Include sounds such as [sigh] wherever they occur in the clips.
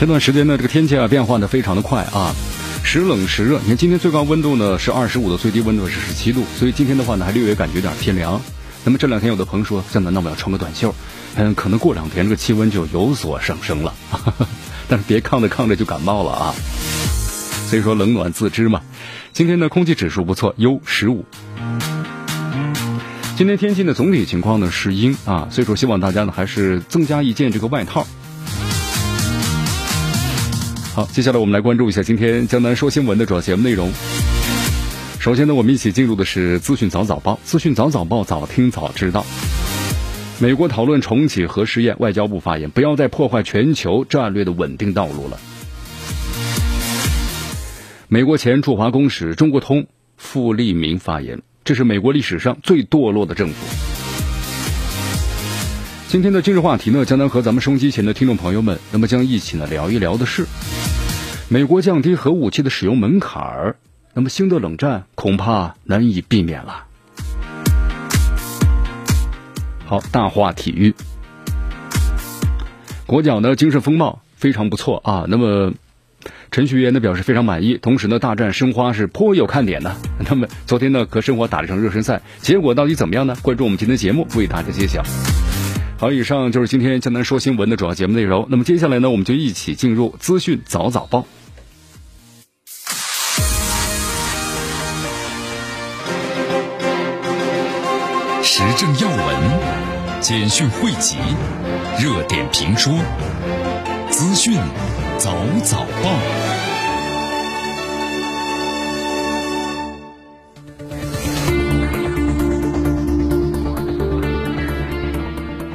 这段时间呢，这个天气啊变化的非常的快啊，时冷时热。你看今天最高温度呢是二十五度，最低温度是十七度，所以今天的话呢还略微感觉有点偏凉。那么这两天有的朋友说，江南那我要穿个短袖，嗯，可能过两天这个气温就有所上升了，[laughs] 但是别抗着抗着就感冒了啊。所以说冷暖自知嘛。今天呢空气指数不错，优十五。今天天气的总体情况呢是阴啊，所以说希望大家呢还是增加一件这个外套。好，接下来我们来关注一下今天江南说新闻的主要节目内容。首先呢，我们一起进入的是资讯早早报，资讯早早报，早听早知道。美国讨论重启核试验，外交部发言，不要再破坏全球战略的稳定道路了。美国前驻华公使中国通傅立明发言，这是美国历史上最堕落的政府。今天的今日话题呢，将能和咱们收音机前的听众朋友们，那么将一起呢聊一聊的是，美国降低核武器的使用门槛儿，那么新的冷战恐怕难以避免了。好，大话体育，国脚呢精神风貌非常不错啊，那么陈旭元呢表示非常满意，同时呢大战申花是颇有看点的。那么昨天呢和申花打了一场热身赛，结果到底怎么样呢？关注我们今天的节目，为大家揭晓。好，以上就是今天江南说新闻的主要节目内容。那么接下来呢，我们就一起进入资讯早早报，时政要闻、简讯汇集、热点评说、资讯早早报。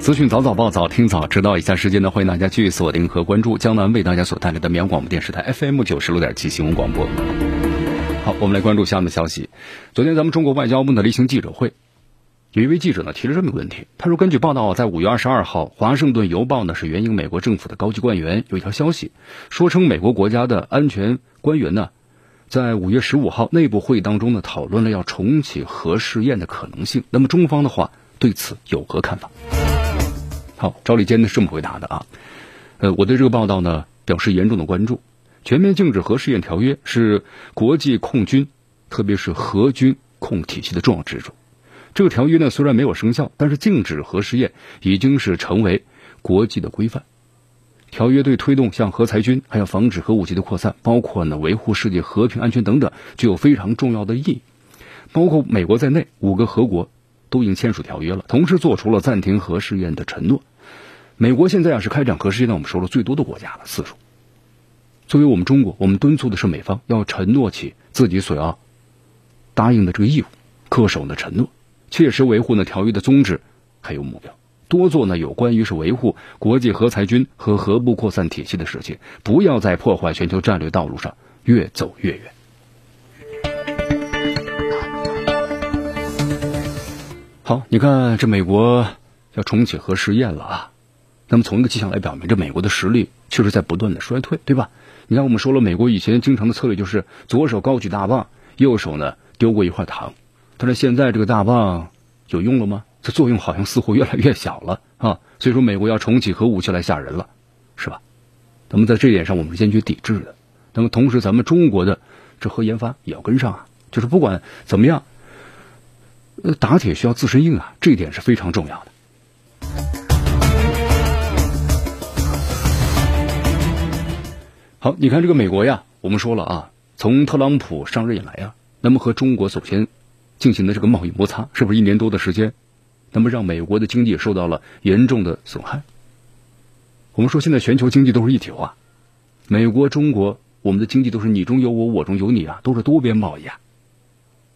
资讯早早报，早听早知道。以下时间呢，欢迎大家继续锁定和关注江南为大家所带来的绵阳广播电视台 FM 九十六点七新闻广播。好，我们来关注下面的消息。昨天咱们中国外交部的例行记者会，有一位记者呢提了这么一个问题，他说：“根据报道，在五月二十二号，《华盛顿邮报》呢是援引美国政府的高级官员有一条消息，说称美国国家的安全官员呢，在五月十五号内部会议当中呢讨论了要重启核试验的可能性。那么中方的话对此有何看法？”好，赵立坚呢是这么回答的啊，呃，我对这个报道呢表示严重的关注。全面禁止核试验条约是国际控军，特别是核军控体系的重要支柱。这个条约呢虽然没有生效，但是禁止核试验已经是成为国际的规范。条约对推动向核裁军，还有防止核武器的扩散，包括呢维护世界和平安全等等，具有非常重要的意义。包括美国在内，五个核国。都已经签署条约了，同时做出了暂停核试验的承诺。美国现在啊是开展核试验，我们说了最多的国家了，次数。作为我们中国，我们敦促的是美方要承诺起自己所要答应的这个义务，恪守呢承诺，切实维护呢条约的宗旨还有目标，多做呢有关于是维护国际核裁军和核不扩散体系的事情，不要在破坏全球战略道路上越走越远。好，你看这美国要重启核试验了啊，那么从一个迹象来表明，这美国的实力确实在不断的衰退，对吧？你看我们说了，美国以前经常的策略就是左手高举大棒，右手呢丢过一块糖，但是现在这个大棒有用了吗？这作用好像似乎越来越小了啊，[laughs] 所以说美国要重启核武器来吓人了，是吧？那么在这点上，我们是坚决抵制的。那么同时，咱们中国的这核研发也要跟上啊，就是不管怎么样。打铁需要自身硬啊，这一点是非常重要的。好，你看这个美国呀，我们说了啊，从特朗普上任以来啊，那么和中国首先进行的这个贸易摩擦，是不是一年多的时间？那么让美国的经济受到了严重的损害。我们说现在全球经济都是一体化，美国、中国，我们的经济都是你中有我，我中有你啊，都是多边贸易啊。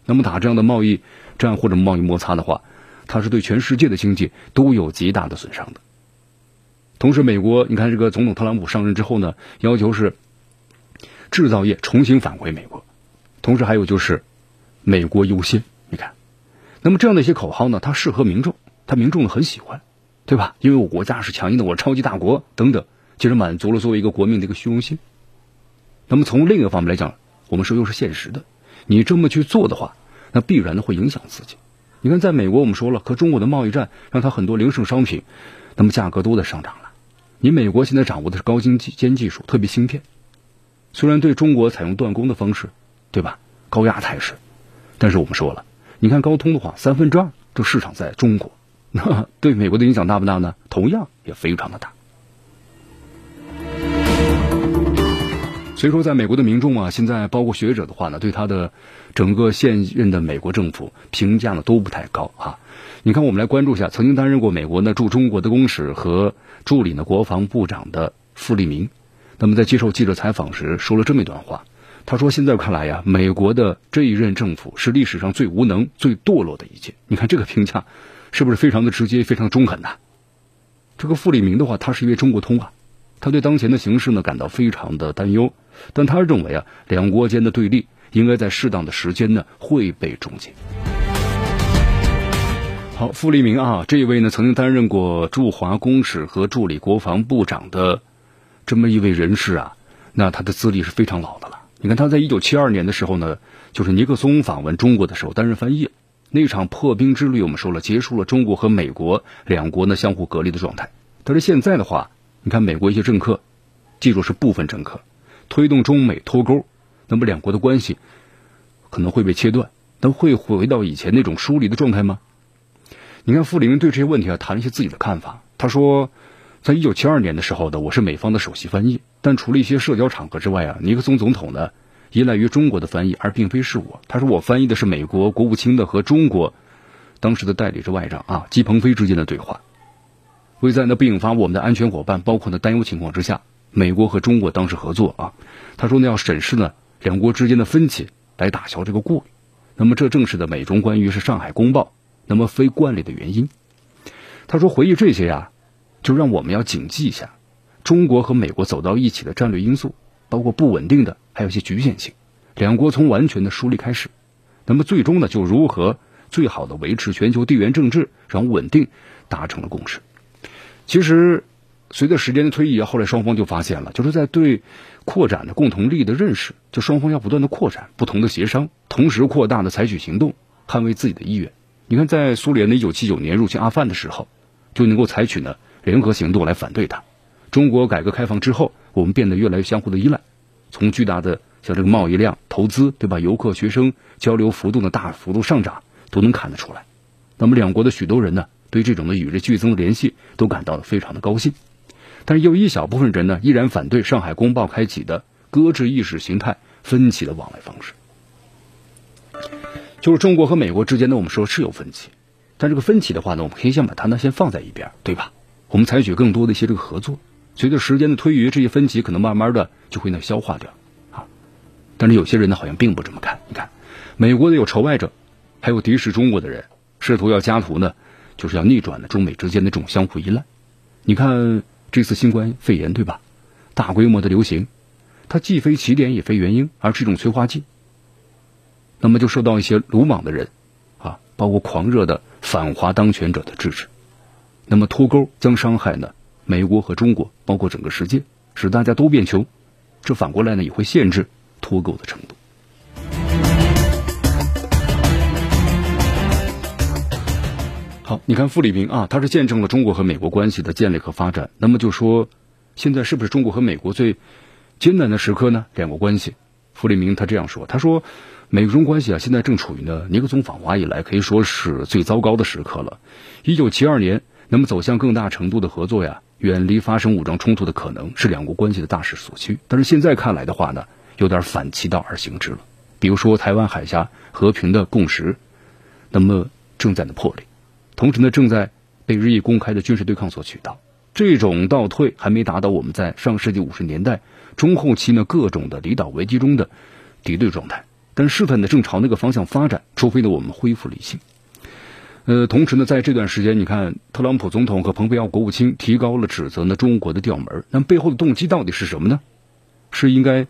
那么打这样的贸易战或者贸易摩擦的话，它是对全世界的经济都有极大的损伤的。同时，美国你看这个总统特朗普上任之后呢，要求是制造业重新返回美国，同时还有就是美国优先。你看，那么这样的一些口号呢，它适合民众，它民众很喜欢，对吧？因为我国家是强硬的，我超级大国等等，其实满足了作为一个国民的一个虚荣心。那么从另一个方面来讲，我们说又是现实的，你这么去做的话，那必然的会影响自己。你看，在美国我们说了，和中国的贸易战让它很多零售商品，那么价格都在上涨了。你美国现在掌握的是高精尖技术，特别芯片，虽然对中国采用断供的方式，对吧？高压态势，但是我们说了，你看高通的话，三分之二这市场在中国，那 [laughs] 对美国的影响大不大呢？同样也非常的大。所以说，在美国的民众啊，现在包括学者的话呢，对他的整个现任的美国政府评价呢都不太高啊。你看，我们来关注一下曾经担任过美国呢驻中国的公使和助理呢国防部长的傅立明，那么在接受记者采访时说了这么一段话，他说：“现在看来呀，美国的这一任政府是历史上最无能、最堕落的一届。”你看这个评价是不是非常的直接、非常中肯呐？这个傅立明的话，他是一位中国通啊。他对当前的形势呢感到非常的担忧，但他认为啊，两国间的对立应该在适当的时间呢会被终结。好，傅立明啊，这一位呢曾经担任过驻华公使和助理国防部长的这么一位人士啊，那他的资历是非常老的了。你看他在一九七二年的时候呢，就是尼克松访问中国的时候担任翻译，那场破冰之旅我们说了，结束了中国和美国两国呢相互隔离的状态。但是现在的话，你看，美国一些政客，记住是部分政客，推动中美脱钩，那么两国的关系可能会被切断，那会回到以前那种疏离的状态吗？你看，傅立明对这些问题啊谈了一些自己的看法。他说，在一九七二年的时候呢，我是美方的首席翻译，但除了一些社交场合之外啊，尼克松总统呢依赖于中国的翻译，而并非是我。他说，我翻译的是美国国务卿的和中国当时的代理之外长啊姬鹏飞之间的对话。为在那不引发我们的安全伙伴包括呢担忧情况之下，美国和中国当时合作啊，他说呢要审视呢两国之间的分歧，来打消这个顾虑。那么这正是的美中关于是上海公报那么非惯例的原因。他说回忆这些呀，就让我们要谨记一下，中国和美国走到一起的战略因素，包括不稳定的，还有一些局限性。两国从完全的疏离开始，那么最终呢就如何最好的维持全球地缘政治，然后稳定达成了共识。其实，随着时间的推移啊，后来双方就发现了，就是在对扩展的共同利益的认识，就双方要不断的扩展，不同的协商，同时扩大的采取行动，捍卫自己的意愿。你看，在苏联的一九七九年入侵阿富汗的时候，就能够采取呢联合行动来反对它。中国改革开放之后，我们变得越来越相互的依赖，从巨大的像这个贸易量、投资，对吧？游客、学生交流幅度的大幅度上涨，都能看得出来。那么，两国的许多人呢？对这种的与日俱增的联系都感到了非常的高兴，但是有一小部分人呢依然反对上海公报开启的搁置意识形态分歧的往来方式。就是中国和美国之间呢，我们说是有分歧，但这个分歧的话呢，我们可以先把它呢先放在一边，对吧？我们采取更多的一些这个合作，随着时间的推移，这些分歧可能慢慢的就会呢消化掉啊。但是有些人呢好像并不这么看，你看，美国的有仇外者，还有敌视中国的人，试图要加图呢。就是要逆转的中美之间的这种相互依赖。你看这次新冠肺炎，对吧？大规模的流行，它既非起点，也非原因，而是一种催化剂。那么就受到一些鲁莽的人，啊，包括狂热的反华当权者的支持。那么脱钩将伤害呢美国和中国，包括整个世界，使大家都变穷。这反过来呢也会限制脱钩的程度。好，你看傅立明啊，他是见证了中国和美国关系的建立和发展。那么就说，现在是不是中国和美国最艰难的时刻呢？两国关系，傅立明他这样说，他说，美中关系啊，现在正处于呢尼克松访华以来可以说是最糟糕的时刻了。一九七二年，那么走向更大程度的合作呀，远离发生武装冲突的可能，是两国关系的大势所趋。但是现在看来的话呢，有点反其道而行之了。比如说台湾海峡和平的共识，那么正在的破裂。同时呢，正在被日益公开的军事对抗所取代。这种倒退还没达到我们在上世纪五十年代中后期呢各种的离岛危机中的敌对状态，但事态呢正朝那个方向发展。除非呢我们恢复理性。呃，同时呢，在这段时间，你看特朗普总统和蓬佩奥国务卿提高了指责呢中国的调门，那背后的动机到底是什么呢？是应该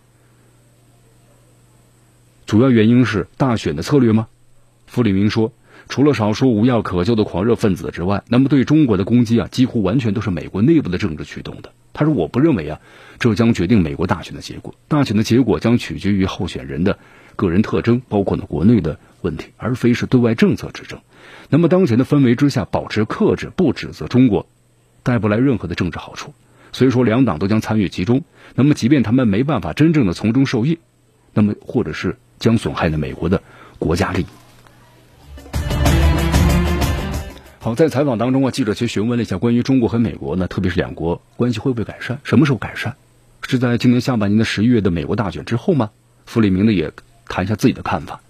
主要原因是大选的策略吗？傅里明说，除了少数无药可救的狂热分子之外，那么对中国的攻击啊，几乎完全都是美国内部的政治驱动的。他说，我不认为啊，这将决定美国大选的结果，大选的结果将取决于候选人的个人特征，包括呢国内的问题，而非是对外政策之争。那么当前的氛围之下，保持克制，不指责中国，带不来任何的政治好处。所以说，两党都将参与其中。那么，即便他们没办法真正的从中受益，那么或者是将损害了美国的国家利益。在采访当中啊，记者其实询问了一下关于中国和美国呢，特别是两国关系会不会改善，什么时候改善？是在今年下半年的十一月的美国大选之后吗？傅立明呢也谈一下自己的看法。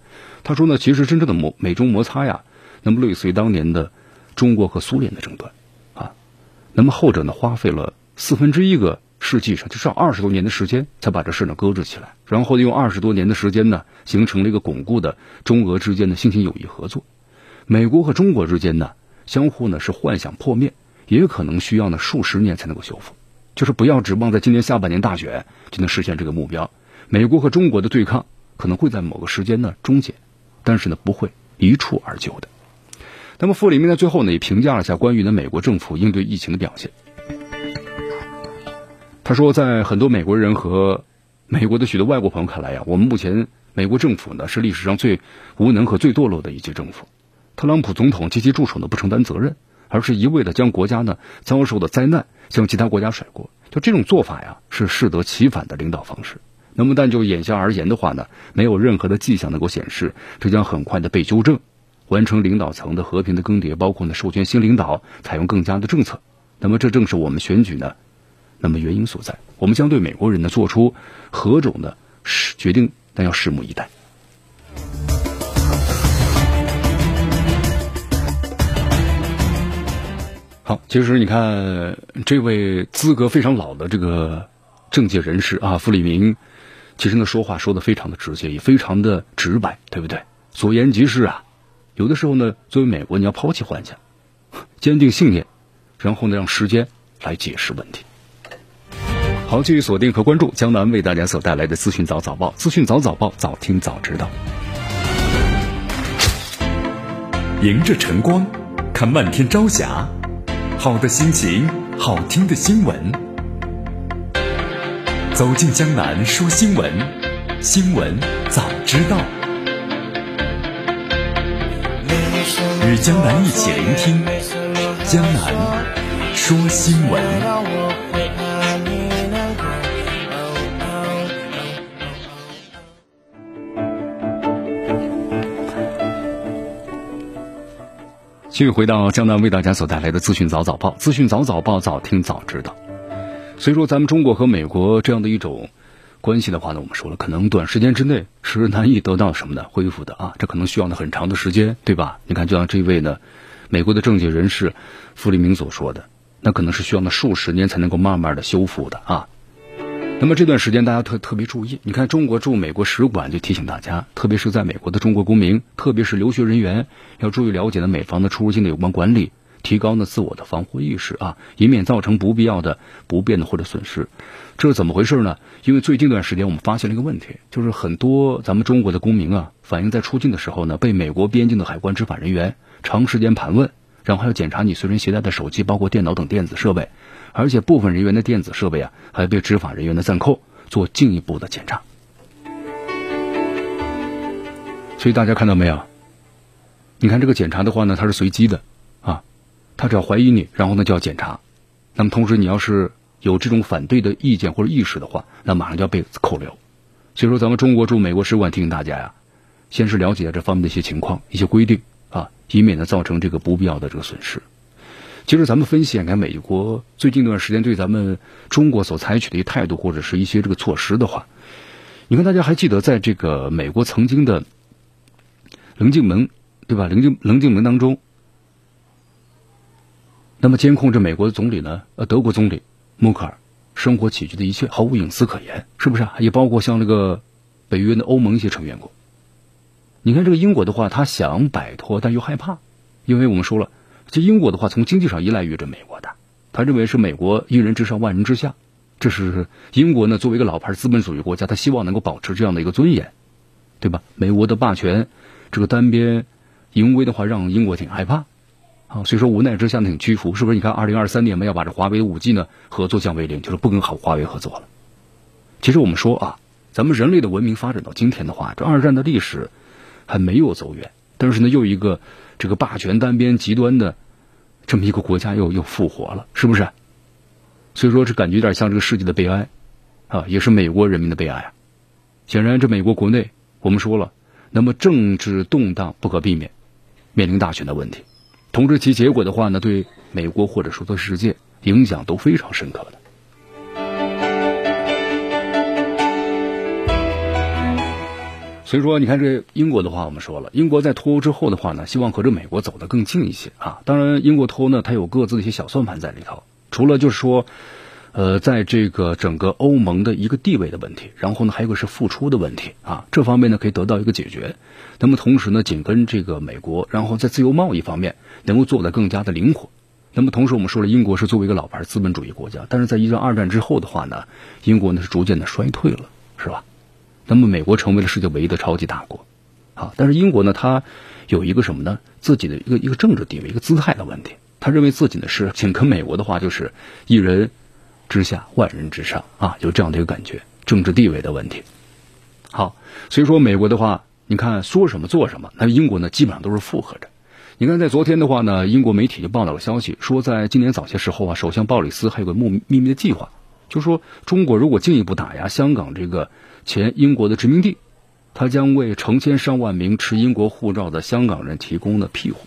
他说呢，其实真正的摩美中摩擦呀。那么，类似于当年的中国和苏联的争端，啊，那么后者呢，花费了四分之一个世纪上，至少二十多年的时间，才把这事呢搁置起来，然后用二十多年的时间呢，形成了一个巩固的中俄之间的新型友谊合作。美国和中国之间呢，相互呢是幻想破灭，也可能需要呢数十年才能够修复，就是不要指望在今年下半年大选就能实现这个目标。美国和中国的对抗可能会在某个时间呢终结，但是呢不会一蹴而就的。那么，傅里明在最后呢也评价了一下关于呢美国政府应对疫情的表现。他说，在很多美国人和美国的许多外国朋友看来呀，我们目前美国政府呢是历史上最无能和最堕落的一届政府。特朗普总统及其助手呢不承担责任，而是一味的将国家呢遭受的灾难向其他国家甩锅。就这种做法呀，是适得其反的领导方式。那么，但就眼下而言的话呢，没有任何的迹象能够显示这将很快的被纠正。完成领导层的和平的更迭，包括呢授权新领导，采用更加的政策。那么这正是我们选举呢，那么原因所在。我们将对美国人呢做出何种的决定，但要拭目以待。好，其实你看这位资格非常老的这个政界人士啊，傅立明，其实呢说话说的非常的直接，也非常的直白，对不对？所言极是啊。有的时候呢，作为美国，你要抛弃幻想，坚定信念，然后呢，让时间来解释问题。好，继续锁定和关注江南为大家所带来的资讯早早报，资讯早早报，早听早知道。迎着晨光，看漫天朝霞，好的心情，好听的新闻，走进江南说新闻，新闻早知道。与江南一起聆听江南说新闻。继续回到江南为大家所带来的资讯早早报，资讯早早报，早听早知道。所以说，咱们中国和美国这样的一种。关系的话呢，我们说了，可能短时间之内是难以得到什么的恢复的啊，这可能需要呢很长的时间，对吧？你看，就像这位呢，美国的政界人士傅立明所说的，那可能是需要呢数十年才能够慢慢的修复的啊。那么这段时间大家特特别注意，你看中国驻美国使馆就提醒大家，特别是在美国的中国公民，特别是留学人员，要注意了解呢美方的出入境的有关管理，提高呢自我的防护意识啊，以免造成不必要的不便的或者损失。这是怎么回事呢？因为最近一段时间，我们发现了一个问题，就是很多咱们中国的公民啊，反映在出境的时候呢，被美国边境的海关执法人员长时间盘问，然后还要检查你随身携带的手机，包括电脑等电子设备，而且部分人员的电子设备啊，还被执法人员的暂扣，做进一步的检查。所以大家看到没有？你看这个检查的话呢，它是随机的啊，他只要怀疑你，然后呢就要检查，那么同时你要是。有这种反对的意见或者意识的话，那马上就要被扣留。所以说，咱们中国驻美国使馆提醒大家呀，先是了解这方面的一些情况、一些规定啊，以免呢造成这个不必要的这个损失。其实咱们分析一下，美国最近一段时间对咱们中国所采取的一态度或者是一些这个措施的话，你看大家还记得在这个美国曾经的棱镜门对吧？棱镜棱镜门当中，那么监控着美国的总理呢？呃，德国总理。默克尔生活起居的一切毫无隐私可言，是不是？也包括像那个北约的欧盟一些成员国。你看这个英国的话，他想摆脱，但又害怕，因为我们说了，这英国的话从经济上依赖于这美国的，他认为是美国一人之上万人之下，这是英国呢作为一个老牌资本主义国家，他希望能够保持这样的一个尊严，对吧？美国的霸权，这个单边淫威的话，让英国挺害怕。啊，所以说无奈之下呢挺屈服，是不是？你看，二零二三年我们，要把这华为五 G 呢合作降为零，就是不跟好华为合作了。其实我们说啊，咱们人类的文明发展到今天的话，这二战的历史还没有走远，但是呢，又一个这个霸权单边极端的这么一个国家又又复活了，是不是？所以说，这感觉有点像这个世界的悲哀啊，也是美国人民的悲哀啊。显然，这美国国内我们说了，那么政治动荡不可避免，面临大选的问题。同时，其结果的话呢，对美国或者说对世界影响都非常深刻的。所以说，你看这英国的话，我们说了，英国在脱欧之后的话呢，希望和这美国走得更近一些啊。当然，英国脱欧呢，它有各自的一些小算盘在里头。除了就是说，呃，在这个整个欧盟的一个地位的问题，然后呢，还有个是付出的问题啊，这方面呢可以得到一个解决。那么同时呢，紧跟这个美国，然后在自由贸易方面能够做得更加的灵活。那么同时，我们说了，英国是作为一个老牌资本主义国家，但是在一战、二战之后的话呢，英国呢是逐渐的衰退了，是吧？那么美国成为了世界唯一的超级大国，啊，但是英国呢，它有一个什么呢？自己的一个一个政治地位、一个姿态的问题。他认为自己呢是紧跟美国的话，就是一人之下，万人之上啊，有这样的一个感觉，政治地位的问题。好，所以说美国的话。你看说什么做什么，那英国呢基本上都是附和着。你看在昨天的话呢，英国媒体就报道了消息，说在今年早些时候啊，首相鲍里斯还有个秘秘密的计划，就说中国如果进一步打压香港这个前英国的殖民地，他将为成千上万名持英国护照的香港人提供的庇护。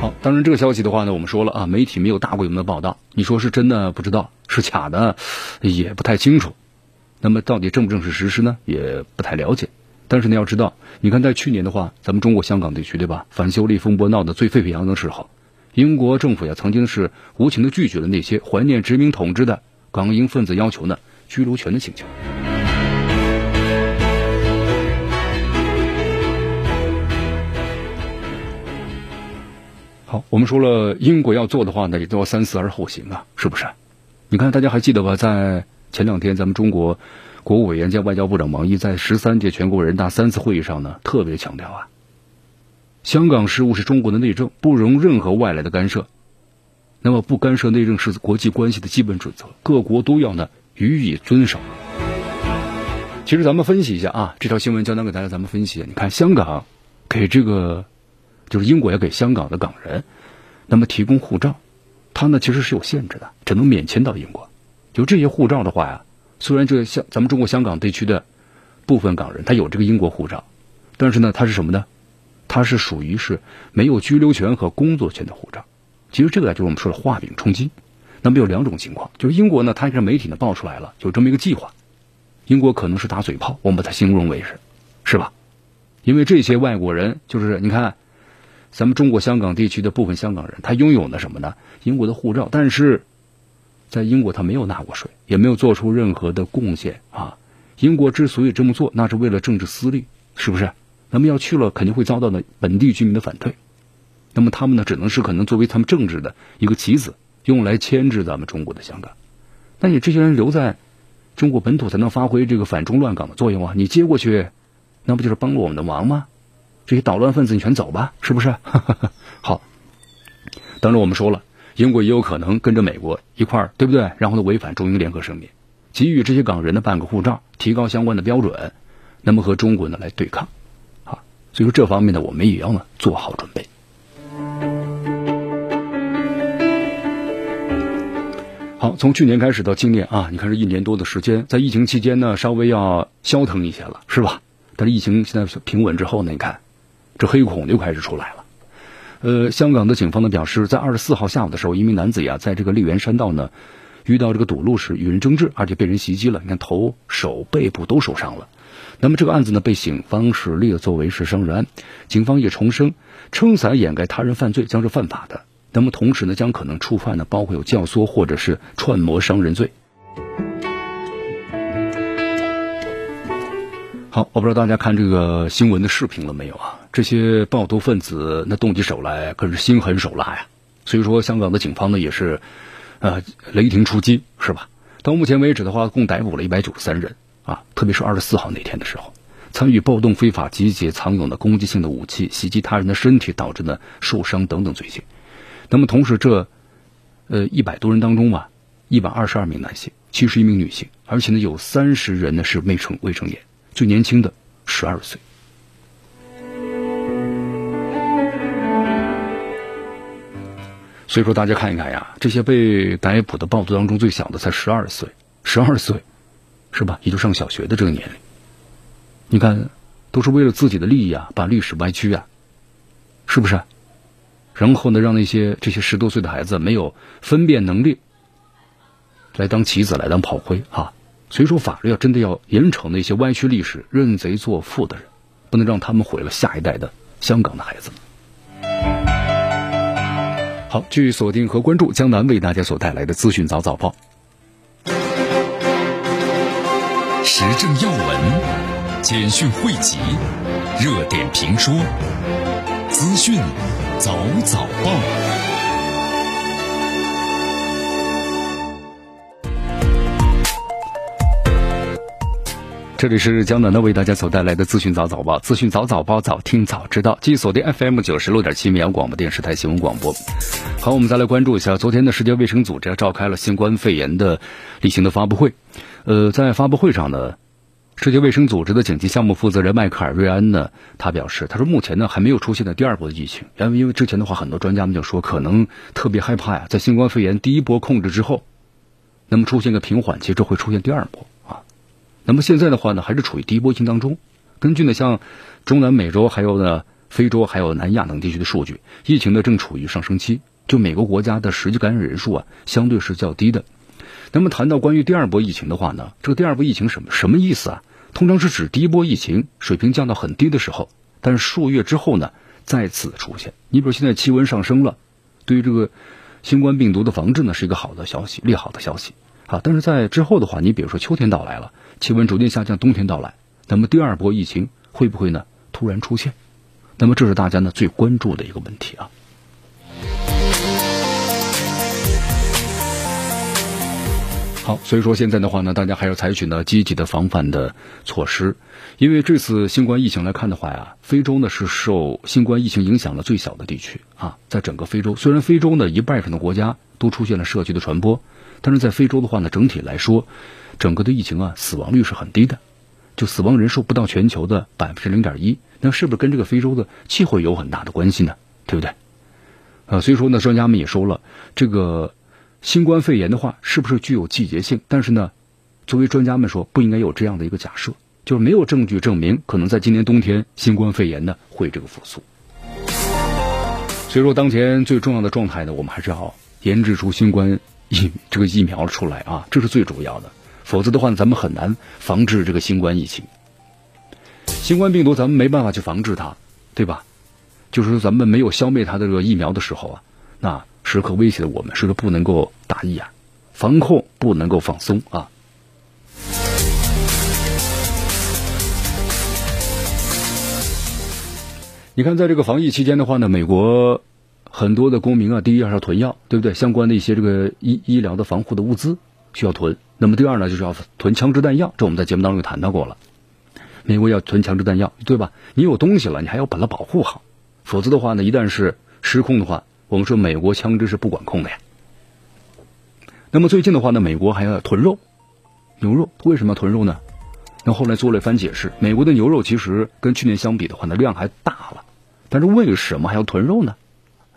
好，当然这个消息的话呢，我们说了啊，媒体没有大规模的报道，你说是真的不知道，是假的也不太清楚。那么到底正不正式实施呢？也不太了解。但是你，要知道，你看在去年的话，咱们中国香港地区对吧？反修例风波闹得最沸沸扬扬的时候，英国政府呀曾经是无情的拒绝了那些怀念殖民统治的港英分子要求呢居留权的请求。好，我们说了，英国要做的话呢，也都要三思而后行啊，是不是？你看，大家还记得吧？在前两天，咱们中国国务委员兼外交部长王毅在十三届全国人大三次会议上呢，特别强调啊，香港事务是中国的内政，不容任何外来的干涉。那么，不干涉内政是国际关系的基本准则，各国都要呢予以遵守。其实，咱们分析一下啊，这条新闻，交单给大家，咱们分析。你看，香港给这个就是英国要给香港的港人，那么提供护照，它呢其实是有限制的，只能免签到英国。就这些护照的话呀，虽然这香咱们中国香港地区的部分港人他有这个英国护照，但是呢，他是什么呢？他是属于是没有居留权和工作权的护照。其实这个就是我们说的画饼充饥。那么有两种情况，就是英国呢，他这媒体呢爆出来了，有这么一个计划，英国可能是打嘴炮，我们把它形容为是，是吧？因为这些外国人就是你看，咱们中国香港地区的部分香港人，他拥有的什么呢？英国的护照，但是。在英国，他没有纳过税，也没有做出任何的贡献啊。英国之所以这么做，那是为了政治私利，是不是？那么要去了，肯定会遭到呢本地居民的反对。那么他们呢，只能是可能作为他们政治的一个棋子，用来牵制咱们中国的香港。那你这些人留在中国本土，才能发挥这个反中乱港的作用啊！你接过去，那不就是帮了我们的忙吗？这些捣乱分子，你全走吧，是不是？[laughs] 好，当然我们说了。英国也有可能跟着美国一块儿，对不对？然后呢，违反中英联合声明，给予这些港人的办个护照，提高相关的标准，那么和中国呢来对抗，啊，所以说这方面呢，我们也要呢做好准备。从去年开始到今年啊，你看这一年多的时间，在疫情期间呢，稍微要消腾一些了，是吧？但是疫情现在平稳之后呢，你看这黑孔就开始出来了。呃，香港的警方呢表示，在二十四号下午的时候，一名男子呀，在这个丽园山道呢，遇到这个堵路时与人争执，而且被人袭击了。你看头、手、背部都受伤了。那么这个案子呢，被警方是列作为是伤人案。警方也重申，撑伞掩盖他人犯罪将是犯法的。那么同时呢，将可能触犯呢，包括有教唆或者是串谋伤人罪。好，我不知道大家看这个新闻的视频了没有啊？这些暴徒分子那动起手来可是心狠手辣呀。所以说，香港的警方呢也是，呃，雷霆出击，是吧？到目前为止的话，共逮捕了一百九十三人啊。特别是二十四号那天的时候，参与暴动、非法集结、藏有的攻击性的武器、袭击他人的身体，导致呢受伤等等罪行。那么同时，这呃一百多人当中啊，一百二十二名男性，七十一名女性，而且呢有三十人呢是未成未成年，最年轻的十二岁。所以说，大家看一看呀，这些被逮捕的暴徒当中，最小的才十二岁，十二岁，是吧？也就上小学的这个年龄。你看，都是为了自己的利益啊，把历史歪曲啊，是不是？然后呢，让那些这些十多岁的孩子没有分辨能力，来当棋子，来当炮灰啊。所以说，法律要真的要严惩那些歪曲历史、认贼作父的人，不能让他们毁了下一代的香港的孩子。好，继续锁定和关注江南为大家所带来的资讯早早报，时政要闻、简讯汇集、热点评说、资讯早早报。这里是江南的为大家所带来的资讯早早报，资讯早早报，早听早知道。继续锁定 FM 九十六点七绵阳广播电视台新闻广播。好，我们再来关注一下，昨天的世界卫生组织召开了新冠肺炎的例行的发布会。呃，在发布会上呢，世界卫生组织的紧急项目负责人迈克尔瑞安呢，他表示，他说目前呢还没有出现的第二波的疫情，因为因为之前的话，很多专家们就说可能特别害怕呀，在新冠肺炎第一波控制之后，那么出现个平缓期，这会出现第二波啊。那么现在的话呢，还是处于第一波疫情当中。根据呢，像中南美洲、还有呢非洲、还有南亚等地区的数据，疫情呢正处于上升期。就每个国家的实际感染人数啊，相对是较低的。那么谈到关于第二波疫情的话呢，这个第二波疫情什么什么意思啊？通常是指第一波疫情水平降到很低的时候，但是数月之后呢再次出现。你比如现在气温上升了，对于这个新冠病毒的防治呢是一个好的消息，利好的消息啊。但是在之后的话，你比如说秋天到来了。气温逐渐下降，冬天到来，那么第二波疫情会不会呢突然出现？那么这是大家呢最关注的一个问题啊。好，所以说现在的话呢，大家还要采取呢积极的防范的措施，因为这次新冠疫情来看的话呀，非洲呢是受新冠疫情影响的最小的地区啊，在整个非洲，虽然非洲呢一半以上的国家都出现了社区的传播，但是在非洲的话呢，整体来说。整个的疫情啊，死亡率是很低的，就死亡人数不到全球的百分之零点一，那是不是跟这个非洲的气候有很大的关系呢？对不对？呃，所以说呢，专家们也说了，这个新冠肺炎的话，是不是具有季节性？但是呢，作为专家们说，不应该有这样的一个假设，就是没有证据证明可能在今年冬天新冠肺炎呢会这个复苏。所以说，当前最重要的状态呢，我们还是要研制出新冠疫这个疫苗出来啊，这是最主要的。否则的话，咱们很难防治这个新冠疫情。新冠病毒咱们没办法去防治它，对吧？就是说咱们没有消灭它的这个疫苗的时候啊，那时刻威胁的我们，是说不能够大意啊，防控不能够放松啊。你看，在这个防疫期间的话呢，美国很多的公民啊，第一要囤药，对不对？相关的一些这个医医疗的防护的物资需要囤。那么第二呢，就是要囤枪支弹药，这我们在节目当中也谈到过了。美国要囤枪支弹药，对吧？你有东西了，你还要把它保护好，否则的话呢，一旦是失控的话，我们说美国枪支是不管控的呀。那么最近的话呢，美国还要囤肉，牛肉为什么要囤肉呢？那后来做了一番解释，美国的牛肉其实跟去年相比的话呢，量还大了，但是为什么还要囤肉呢？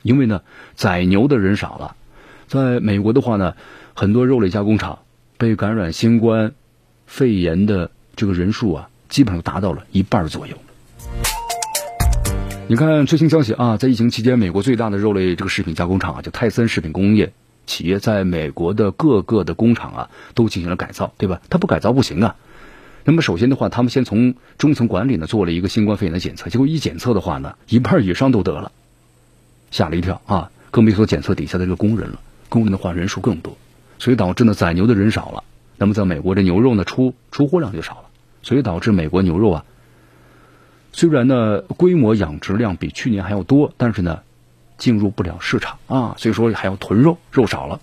因为呢，宰牛的人少了，在美国的话呢，很多肉类加工厂。被感染新冠肺炎的这个人数啊，基本上达到了一半左右。你看最新消息啊，在疫情期间，美国最大的肉类这个食品加工厂啊，叫泰森食品工业企业，在美国的各个的工厂啊，都进行了改造，对吧？它不改造不行啊。那么首先的话，他们先从中层管理呢做了一个新冠肺炎的检测，结果一检测的话呢，一半以上都得了，吓了一跳啊！更别说检测底下的这个工人了，工人的话人数更多。所以导致呢宰牛的人少了，那么在美国这牛肉呢出出货量就少了，所以导致美国牛肉啊虽然呢规模养殖量比去年还要多，但是呢进入不了市场啊，所以说还要囤肉，肉少了。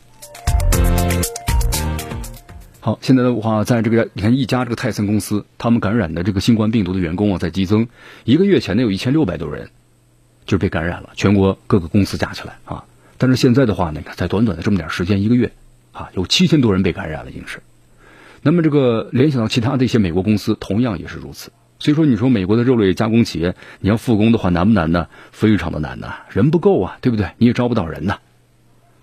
好，现在的话，在这个你看一家这个泰森公司，他们感染的这个新冠病毒的员工啊在激增，一个月前呢有一千六百多人就是被感染了，全国各个公司加起来啊，但是现在的话呢，在短短的这么点时间，一个月啊有七千多人被感染了，已经是。那么这个联想到其他的一些美国公司，同样也是如此。所以说，你说美国的肉类加工企业，你要复工的话难不难呢？非常的难呐，人不够啊，对不对？你也招不到人呐。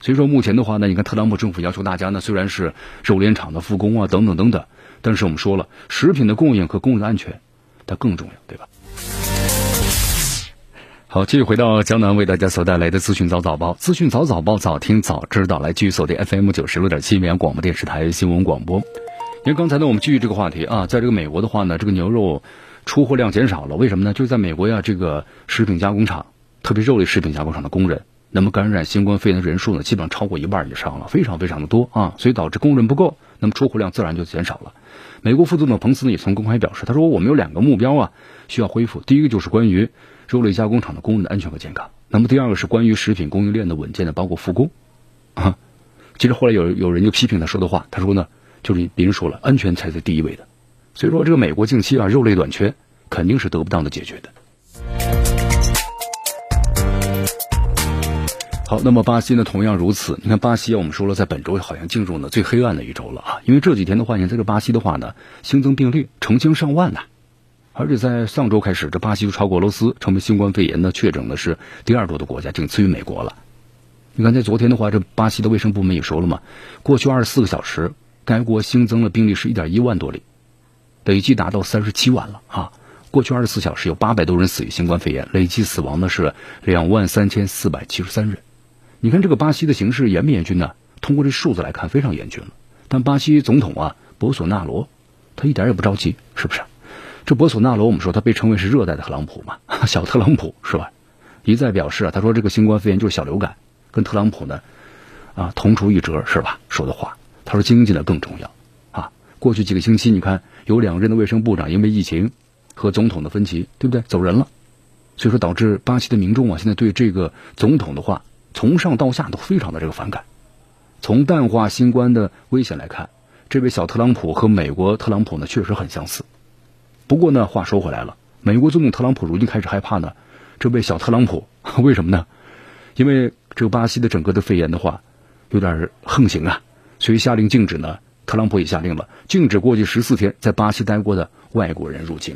所以说，目前的话呢，你看特朗普政府要求大家呢，虽然是肉联厂的复工啊，等等等等，但是我们说了，食品的供应和供应的安全，它更重要，对吧？好，继续回到江南为大家所带来的资讯早早报，资讯早早报，早听早知道，来继续锁定 FM 九十六点七绵阳广播电视台新闻广播。因为刚才呢，我们继续这个话题啊，在这个美国的话呢，这个牛肉出货量减少了，为什么呢？就是在美国呀，这个食品加工厂，特别肉类食品加工厂的工人，那么感染新冠肺炎的人数呢，基本上超过一半以上了，非常非常的多啊，所以导致工人不够，那么出货量自然就减少了。美国副总统彭斯呢也曾公开表示，他说我们有两个目标啊，需要恢复，第一个就是关于肉类加工厂的工人的安全和健康，那么第二个是关于食品供应链的稳健的，包括复工啊。其实后来有有人就批评他说的话，他说呢。就是别人说了，安全才是第一位的，所以说这个美国近期啊肉类短缺肯定是得不到的解决的。好，那么巴西呢同样如此。你看巴西，我们说了，在本周好像进入了最黑暗的一周了啊，因为这几天的话，你看这巴西的话呢，新增病例成千上万呐，而且在上周开始，这巴西就超过俄罗斯，成为新冠肺炎的确诊的是第二多的国家，仅次于美国了。你看在昨天的话，这巴西的卫生部门也说了嘛，过去二十四个小时。该国新增了病例是一点一万多例，累计达到三十七万了啊！过去二十四小时有八百多人死于新冠肺炎，累计死亡呢是两万三千四百七十三人。你看这个巴西的形势严不严峻呢？通过这数字来看，非常严峻了。但巴西总统啊，博索纳罗，他一点也不着急，是不是？这博索纳罗，我们说他被称为是热带的特朗普嘛，[laughs] 小特朗普是吧？一再表示啊，他说这个新冠肺炎就是小流感，跟特朗普呢啊同出一辙是吧？说的话。他说：“经济呢更重要，过去几个星期，你看有两任的卫生部长因为疫情和总统的分歧，对不对？走人了，所以说导致巴西的民众啊，现在对这个总统的话从上到下都非常的这个反感。从淡化新冠的危险来看，这位小特朗普和美国特朗普呢确实很相似。不过呢，话说回来了，美国总统特朗普如今开始害怕呢，这位小特朗普为什么呢？因为这个巴西的整个的肺炎的话有点横行啊。”所以下令禁止呢，特朗普也下令了，禁止过去十四天在巴西待过的外国人入境。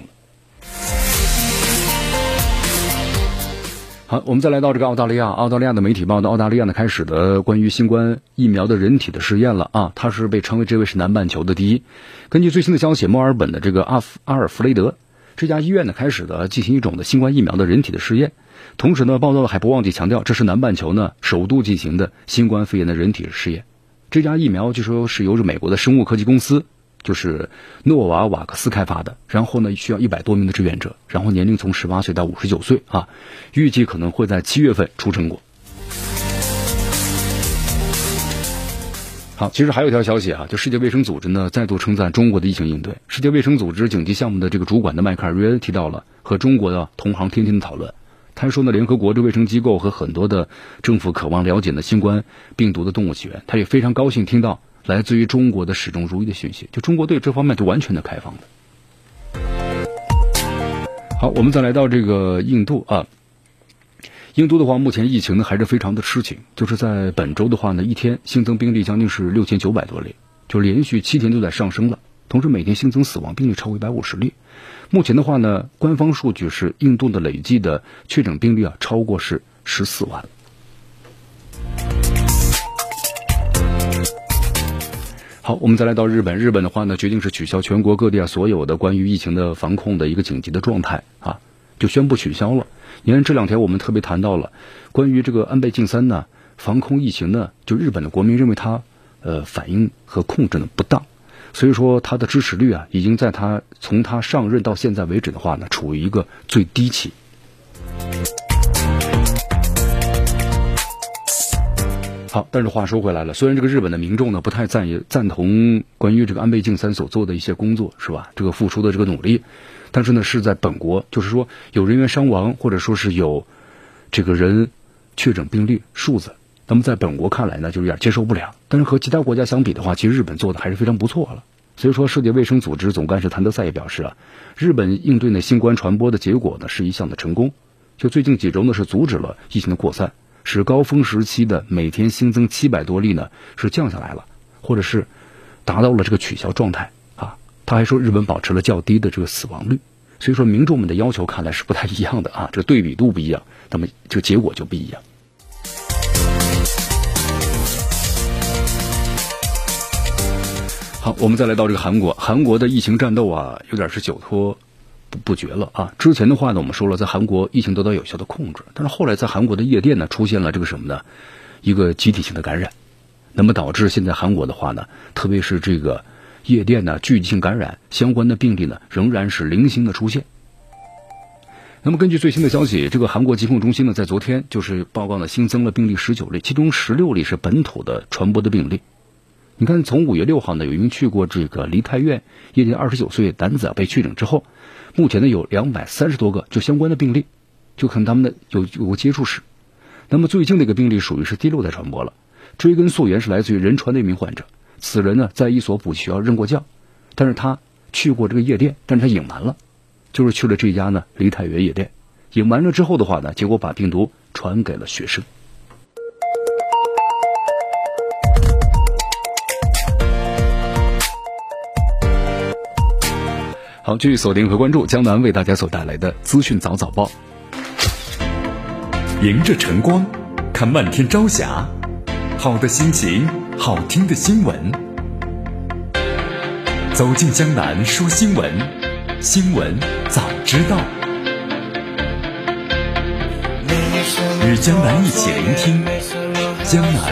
好，我们再来到这个澳大利亚，澳大利亚的媒体报道，澳大利亚呢开始的关于新冠疫苗的人体的试验了啊，它是被称为这位是南半球的第一。根据最新的消息，墨尔本的这个阿阿尔弗雷德这家医院呢开始的进行一种的新冠疫苗的人体的试验，同时呢，报道了还不忘记强调，这是南半球呢首度进行的新冠肺炎的人体试验。这家疫苗据说是由着美国的生物科技公司，就是诺瓦瓦克斯开发的。然后呢，需要一百多名的志愿者，然后年龄从十八岁到五十九岁啊，预计可能会在七月份出成果。好，其实还有一条消息啊，就世界卫生组织呢再度称赞中国的疫情应对。世界卫生组织紧急项目的这个主管的迈克尔瑞恩提到了和中国的同行天天的讨论。他说呢，联合国的卫生机构和很多的政府渴望了解呢新冠病毒的动物起源。他也非常高兴听到来自于中国的始终如一的讯息，就中国对这方面是完全的开放的。好，我们再来到这个印度啊，印度的话，目前疫情呢还是非常的吃紧，就是在本周的话呢，一天新增病例将近是六千九百多例，就连续七天都在上升了，同时每天新增死亡病例超过一百五十例。目前的话呢，官方数据是印度的累计的确诊病例啊，超过是十四万。好，我们再来到日本，日本的话呢，决定是取消全国各地啊所有的关于疫情的防控的一个紧急的状态啊，就宣布取消了。你看这两天我们特别谈到了关于这个安倍晋三呢，防控疫情呢，就日本的国民认为他呃反应和控制呢不当。所以说，他的支持率啊，已经在他从他上任到现在为止的话呢，处于一个最低期。好，但是话说回来了，虽然这个日本的民众呢不太赞也赞同关于这个安倍晋三所做的一些工作，是吧？这个付出的这个努力，但是呢是在本国，就是说有人员伤亡，或者说是有这个人确诊病例数字，那么在本国看来呢就有点接受不了。但是和其他国家相比的话，其实日本做的还是非常不错了。所以说，世界卫生组织总干事谭德赛也表示啊，日本应对呢新冠传播的结果呢是一项的成功。就最近几周呢是阻止了疫情的扩散，使高峰时期的每天新增七百多例呢是降下来了，或者是达到了这个取消状态啊。他还说，日本保持了较低的这个死亡率。所以说，民众们的要求看来是不太一样的啊，这个对比度不一样，那么这个结果就不一样。好，我们再来到这个韩国，韩国的疫情战斗啊，有点是久拖不不决了啊。之前的话呢，我们说了，在韩国疫情得到有效的控制，但是后来在韩国的夜店呢，出现了这个什么呢？一个集体性的感染，那么导致现在韩国的话呢，特别是这个夜店呢，聚集性感染相关的病例呢，仍然是零星的出现。那么根据最新的消息，这个韩国疾控中心呢，在昨天就是报告呢，新增了病例十九例，其中十六例是本土的传播的病例。你看，从五月六号呢，有一名去过这个梨泰院夜店二十九岁男子啊被确诊之后，目前呢有两百三十多个就相关的病例，就可能他们的有有过接触史。那么最近的一个病例属于是第六代传播了，追根溯源是来自于仁川的一名患者，此人呢在一所补习学校任过教，但是他去过这个夜店，但是他隐瞒了，就是去了这家呢梨泰院夜店，隐瞒了之后的话呢，结果把病毒传给了学生。好，继续锁定和关注江南为大家所带来的资讯早早报。迎着晨光，看漫天朝霞，好的心情，好听的新闻。走进江南说新闻，新闻早知道。与江南一起聆听江南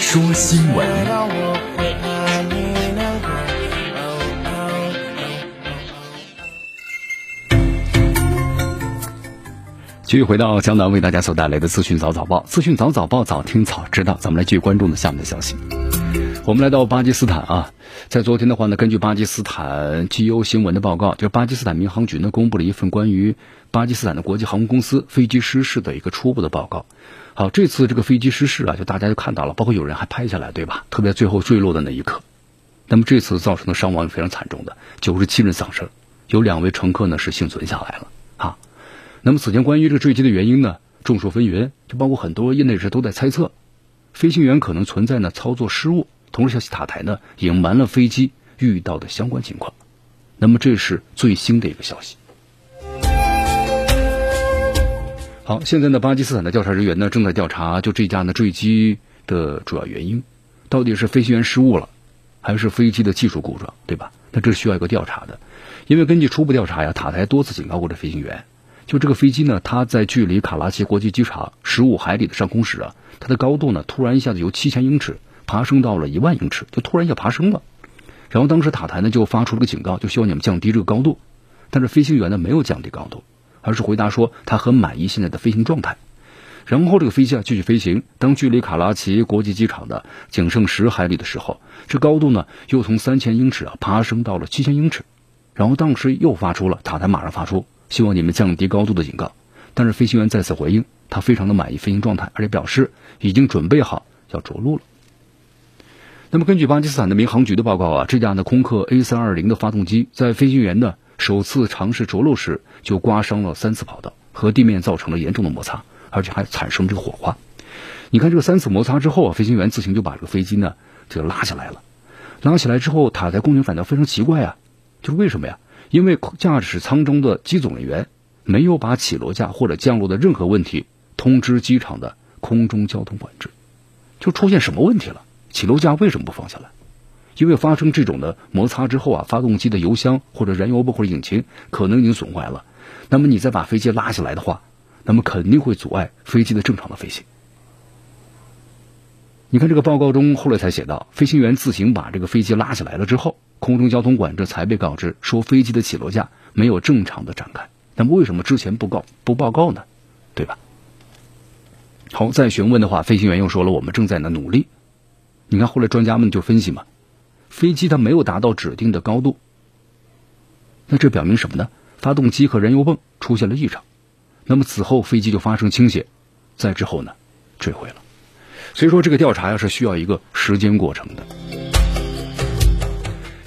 说新闻。继续回到江南为大家所带来的资讯早早报，资讯早早报，早听早知道。咱们来继续关注的下面的消息。我们来到巴基斯坦啊，在昨天的话呢，根据巴基斯坦 G.O 新闻的报告，就巴基斯坦民航局呢公布了一份关于巴基斯坦的国际航空公司飞机失事的一个初步的报告。好，这次这个飞机失事啊，就大家就看到了，包括有人还拍下来，对吧？特别最后坠落的那一刻。那么这次造成的伤亡是非常惨重的，九十七人丧生，有两位乘客呢是幸存下来了。那么此前关于这个坠机的原因呢，众说纷纭，就包括很多业内人士都在猜测，飞行员可能存在呢操作失误，同时消息塔台呢隐瞒了飞机遇到的相关情况。那么这是最新的一个消息。好，现在呢，巴基斯坦的调查人员呢正在调查就这架呢坠机的主要原因，到底是飞行员失误了，还是飞机的技术故障，对吧？那这需要一个调查的，因为根据初步调查呀，塔台多次警告过这飞行员。就这个飞机呢，它在距离卡拉奇国际机场十五海里的上空时啊，它的高度呢突然一下子由七千英尺爬升到了一万英尺，就突然一下爬升了。然后当时塔台呢就发出了个警告，就希望你们降低这个高度。但是飞行员呢没有降低高度，而是回答说他很满意现在的飞行状态。然后这个飞机啊继续飞行，当距离卡拉奇国际机场的仅剩十海里的时候，这高度呢又从三千英尺啊爬升到了七千英尺。然后当时又发出了塔台马上发出。希望你们降低高度的警告，但是飞行员再次回应，他非常的满意飞行状态，而且表示已经准备好要着陆了。那么根据巴基斯坦的民航局的报告啊，这架呢空客 A 三二零的发动机在飞行员呢首次尝试着陆时就刮伤了三次跑道，和地面造成了严重的摩擦，而且还产生这个火花。你看这个三次摩擦之后啊，飞行员自行就把这个飞机呢就拉下来了。拉起来之后，塔台工人感到非常奇怪啊，就是为什么呀？因为驾驶舱中的机组人员没有把起落架或者降落的任何问题通知机场的空中交通管制，就出现什么问题了？起落架为什么不放下来？因为发生这种的摩擦之后啊，发动机的油箱或者燃油部或者引擎可能已经损坏了。那么你再把飞机拉下来的话，那么肯定会阻碍飞机的正常的飞行。你看这个报告中后来才写到，飞行员自行把这个飞机拉起来了之后。空中交通管制才被告知说飞机的起落架没有正常的展开，那么为什么之前不告不报告呢？对吧？好，再询问的话，飞行员又说了，我们正在呢努力。你看后来专家们就分析嘛，飞机它没有达到指定的高度，那这表明什么呢？发动机和燃油泵出现了异常，那么此后飞机就发生倾斜，再之后呢坠毁了。所以说这个调查呀是需要一个时间过程的。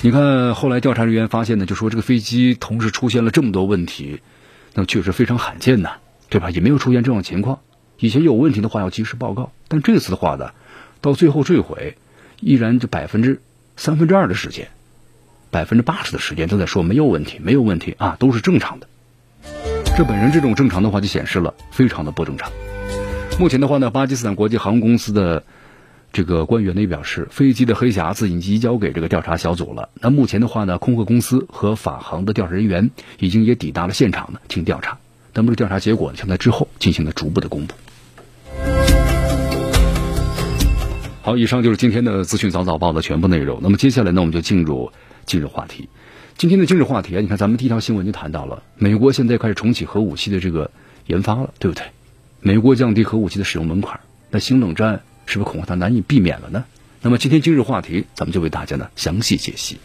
你看后来调查人员发现呢，就说这个飞机同时出现了这么多问题，那确实非常罕见呐，对吧？也没有出现这种情况。以前有问题的话要及时报告，但这次的话呢，到最后坠毁，依然就百分之三分之二的时间，百分之八十的时间都在说没有问题，没有问题啊，都是正常的。这本身这种正常的话就显示了非常的不正常。目前的话呢，巴基斯坦国际航空公司的这个官员呢也表示，飞机的黑匣子已经移交给这个调查小组了。那目前的话呢，空客公司和法航的调查人员已经也抵达了现场呢，进行调查。那么这调查结果呢，将在之后进行了逐步的公布。好，以上就是今天的资讯早早报的全部内容。那么接下来呢，我们就进入今日话题。今天的今日话题啊，你看咱们第一条新闻就谈到了，美国现在开始重启核武器的这个研发了，对不对？美国降低核武器的使用门槛，那新冷战是不是恐怕它难以避免了呢？那么今天今日话题，咱们就为大家呢详细解析。